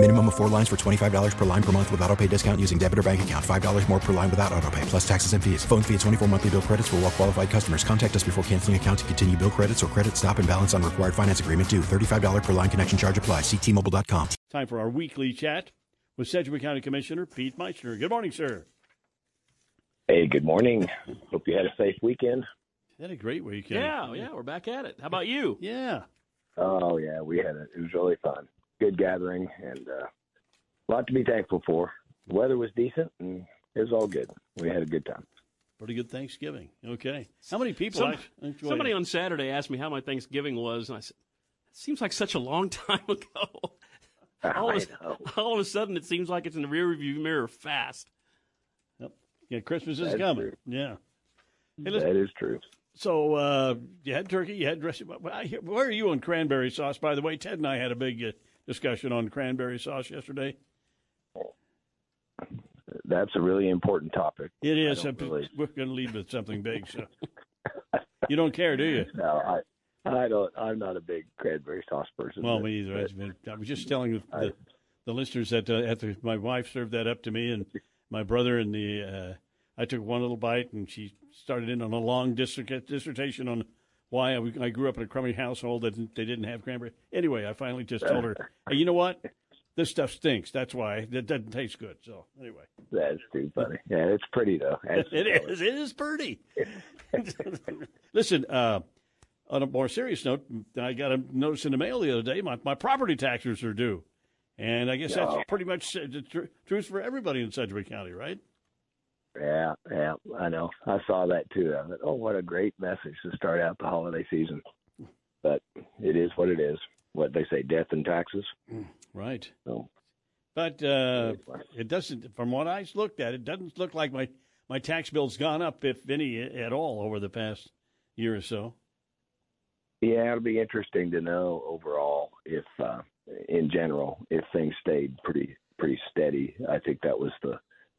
Minimum of four lines for $25 per line per month with auto pay discount using debit or bank account. $5 more per line without auto pay, plus taxes and fees. Phone fee at 24 monthly bill credits for all well qualified customers. Contact us before canceling account to continue bill credits or credit stop and balance on required finance agreement due. $35 per line connection charge apply. Ctmobile.com. Time for our weekly chat with Sedgwick County Commissioner Pete Meitzner. Good morning, sir. Hey, good morning. Hope you had a safe weekend. Had a great weekend. Yeah, yeah, we're back at it. How about you? Yeah. Oh yeah, we had it. It was really fun. Good gathering and uh, a lot to be thankful for. The weather was decent and it was all good. We had a good time. Pretty good Thanksgiving. Okay. How many people? Some- actually somebody it? on Saturday asked me how my Thanksgiving was, and I said, "It seems like such a long time ago." all, of a, all of a sudden, it seems like it's in the rearview mirror fast. Yep. Yeah, Christmas is That's coming. true. Yeah. Hey, listen, That is true. so uh, you had turkey, you had dressing. Where are you on cranberry sauce? By the way, Ted and I had a big uh, discussion on cranberry sauce yesterday. That's a really important topic. It is. I really- We're going to lead with something big. So you don't care, do you? No, I I don't. I'm not a big cranberry sauce person. Well, but- me either. but I've been- I was just telling the, I- the, the listeners that uh, after my wife served that up to me and my brother and the, uh, I took one little bite and she started in on a long dissertation on why I, I grew up in a crummy household that they didn't have cranberry. Anyway, I finally just told her, hey, you know what? This stuff stinks. That's why it doesn't taste good. So anyway, That's too funny. Yeah, it's pretty though. That's it is. It is pretty. Listen, uh, on a more serious note, I got a notice in the mail the other day. My, my property taxes are due. And I guess that's pretty much the tr- truth for everybody in Sedgwick County, right? Yeah, yeah, I know. I saw that too. I thought, oh, what a great message to start out the holiday season. But it is what it is. What they say, death and taxes. Right. So But uh, it doesn't, from what I looked at, it doesn't look like my, my tax bill's gone up, if any at all, over the past year or so. yeah, it'll be interesting to know overall if, uh, in general, if things stayed pretty pretty steady. I think that was the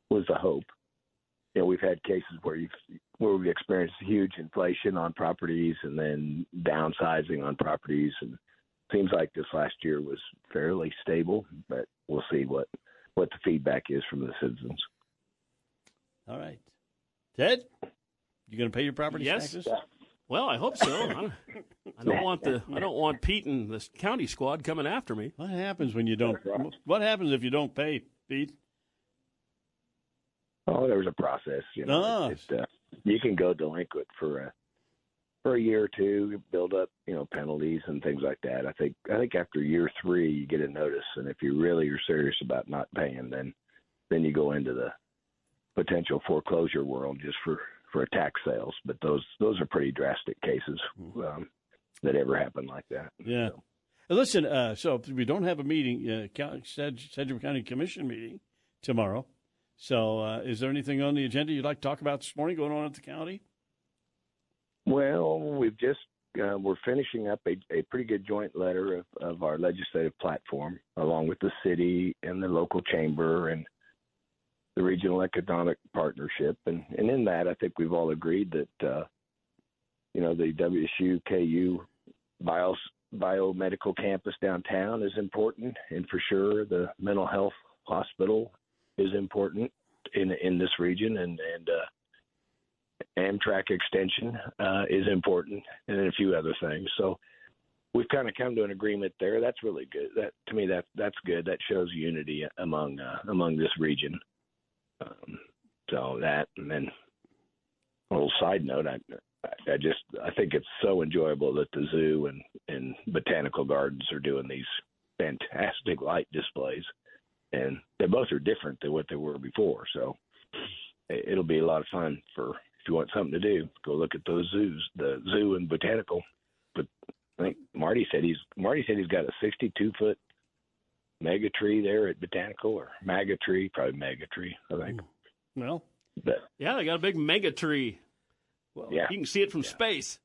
was the hope. You know, we've had cases where you've where we've experienced huge inflation on properties and then downsizing on properties and seems like this last year was fairly stable, but we'll see what what the feedback is from the citizens. All right. Ted, you going to pay your property Yes. taxes? Well, I hope so. I don't, I don't want the I don't want Pete and the county squad coming after me. What happens when you don't? What happens if you don't pay, Pete? Oh, there was a process. You know, Ah. it, it, uh, you can go delinquent for a for a year or two, build up, you know, penalties and things like that. I think I think after year three, you get a notice, and if you really are serious about not paying, then then you go into the potential foreclosure world just for for tax sales. But those those are pretty drastic cases um, that ever happen like that. Yeah. Uh, Listen, uh, so if we don't have a meeting, uh, Sedgwick County Commission meeting tomorrow. So, uh, is there anything on the agenda you'd like to talk about this morning going on at the county? Well, we've just uh, we're finishing up a, a pretty good joint letter of, of our legislative platform, along with the city and the local chamber and the regional economic partnership, and and in that, I think we've all agreed that uh, you know the WSU KU bio biomedical campus downtown is important, and for sure the mental health hospital is important in in this region, and and uh, Amtrak extension uh, is important, and a few other things. So we've kind of come to an agreement there. That's really good. That to me, that that's good. That shows unity among uh, among this region. Um, so that, and then a little side note, I I just I think it's so enjoyable that the zoo and and botanical gardens are doing these fantastic light displays, and they both are different than what they were before. So it- it'll be a lot of fun for if you want something to do, go look at those zoos, the zoo and botanical. But I think Marty said he's Marty said he's got a 62 foot mega tree there at botanical or mega tree, probably mega tree, I think. Well, But Yeah, they got a big mega tree. Well, Yeah. you can see it from space.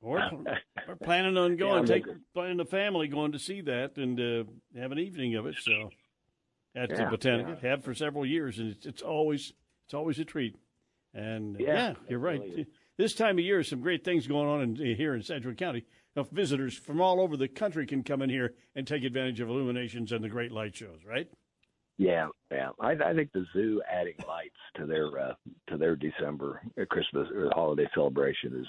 Or we're planning on going, Yeah, take planning the family going to see that and uh, have an evening of it. So at the Yeah, Botanica, have for several years, and it's, it's always it's always a treat. And uh, Yeah, yeah, you're right. really. This time of year, some great things going on in, here in Sedgwick County. Now, visitors from all over the country can come in here and take advantage of illuminations and the great light shows. Right? Yeah, yeah. I, I think the zoo adding lights to their uh, to their December uh, Christmas or holiday celebration is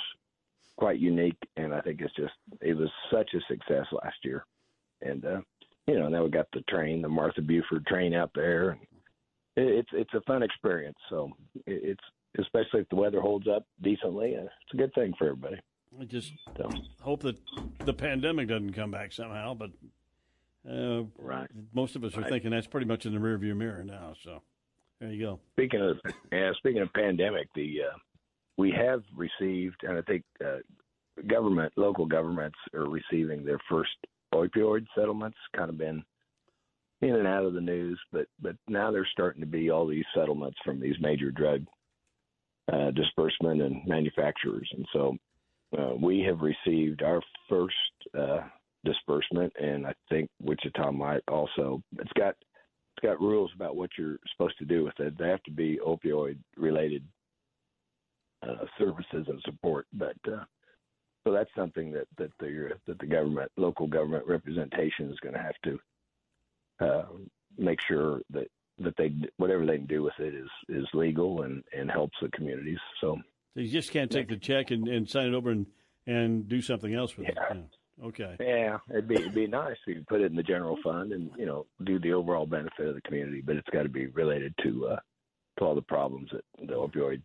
quite unique, and I think it's just it was such a success last year, and uh, you know now we got the train, the Martha Buford train out there, and it, it's it's a fun experience. So it, it's especially if the weather holds up decently, uh, it's a good thing for everybody. I just So hope that the pandemic doesn't come back somehow, but uh, right. most of us are Right. thinking that's pretty much in the rearview mirror now. So there you go. Speaking of yeah, speaking of pandemic, the uh, we have received, and I think uh, government, local governments are receiving their first opioid settlements. Kind of been in and out of the news, but but now there's starting to be all these settlements from these major drug uh, disbursement and manufacturers, and so uh, we have received our first uh, disbursement, and I think Wichita might also. It's got it's got rules about what you're supposed to do with it. They have to be opioid related uh, services and support. But uh, so that's something that that the that the government, local government representation is going to have to uh, make sure that that they whatever they can do with it is is legal and and helps the communities. So So you just can't take the check and, and sign it over and, and do something else with Yeah. it. Yeah. Okay. yeah, it'd be it'd be nice if you could put it in the general fund and you know do the overall benefit of the community, but it's got to be related to uh, to all the problems that the opioid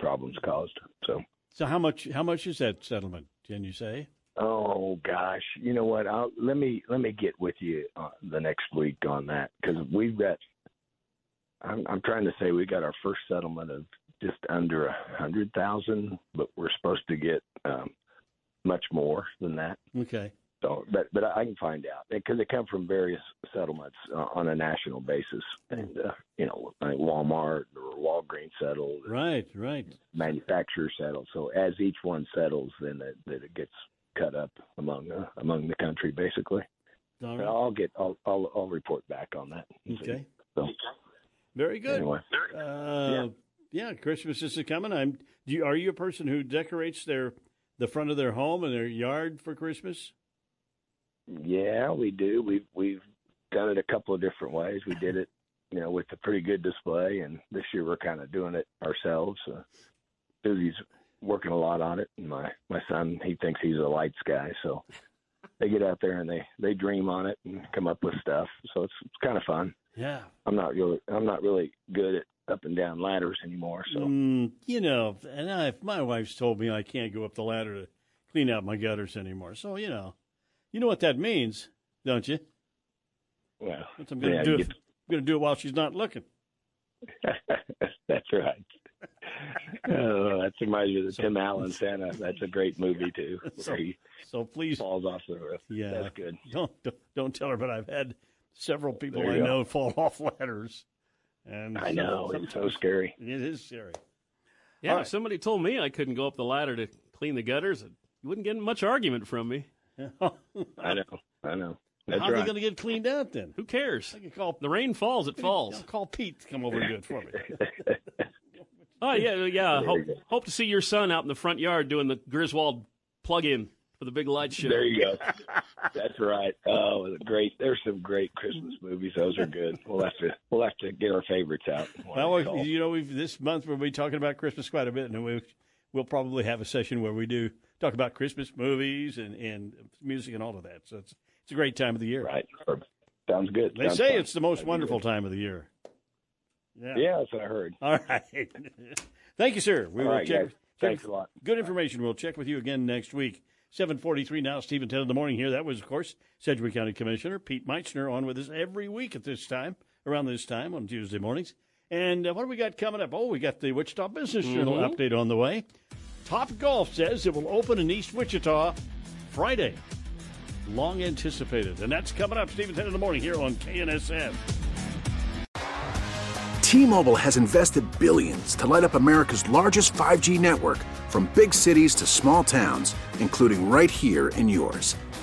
problems caused. So. So how much how much is that settlement? Can you say? Oh gosh, you know what? I'll, let me let me get with you uh, the next week on that because we've got. I'm, I'm trying to say we got our first settlement of just under a hundred thousand, but we're supposed to get um, much more than that. Okay. So, but but I can find out because they come from various settlements uh, on a national basis, and uh, you know, like Walmart or Walgreens settled, Right, right. manufacturer settled. So as each one settles, then it, that it gets cut up among uh, among the country, basically. All right. I'll get I'll, I'll I'll report back on that. Okay. So Very good. anyway, Uh, yeah. Christmas is coming. I'm. Do you, are you a person who decorates their the front of their home and their yard for Christmas? Yeah, we do. We've we've done it a couple of different ways. We did it, you know, with a pretty good display, and this year we're kind of doing it ourselves. Uh, Susie's working a lot on it, and my my son he thinks he's a lights guy, so they get out there and they they dream on it and come up with stuff. So it's it's kind of fun. Yeah. I'm not really I'm not really good at up and down ladders anymore. So Mm, you know, and I, my wife's told me I can't go up the ladder to clean out my gutters anymore. So you know, you know what that means, don't you? well, That's I'm going to yeah, do. It, I'm going to do it while she's not looking. that's right. oh, that reminds me of the Tim Allen Santa. That's a great movie too. So- So please, falls off the roof. yeah, that's good. Don't don't, don't tell her, but I've had several people I go. know fall off ladders, and I know it's so scary. It is scary. Yeah, if right. somebody told me I couldn't go up the ladder to clean the gutters, you wouldn't get much argument from me. How I know. I know. That's are they going to get cleaned out then? Who cares? I can call The rain falls, it falls. I'll call Pete to come over and do it for me. Oh yeah, yeah. Hope, hope to see your son out in the front yard doing the Griswold plug-in for the big light show. There you go. That's right. Oh, great! There's some great Christmas movies. Those are good. We'll have to we'll have to get our favorites out. Well, you know, we've, this month we'll be talking about Christmas quite a bit, and we, we'll probably have a session where we do talk about Christmas movies and, and music and all of that. So it's it's a great time of the year. right. Sounds good. They Sounds say fun. it's the most That'd wonderful time of the year. Yeah. Yeah, that's what I heard. All right. Thank you, sir. We All will right, check. guys. Thanks a lot. Good information. We'll check with you again next week. 743 now, Stephen 10 in the morning here. That was, of course, Sedgwick County Commissioner Pete Meitzner on with us every week at this time, around this time on Tuesday mornings. And uh, what do we got coming up? Oh, we got the Wichita Business Journal update on the way. Top Golf says it will open in East Wichita Friday. Long anticipated. And that's coming up, Stephen 10 in the morning here on KNSS. T-Mobile has invested billions to light up America's largest 5G network from big cities to small towns, including right here in yours.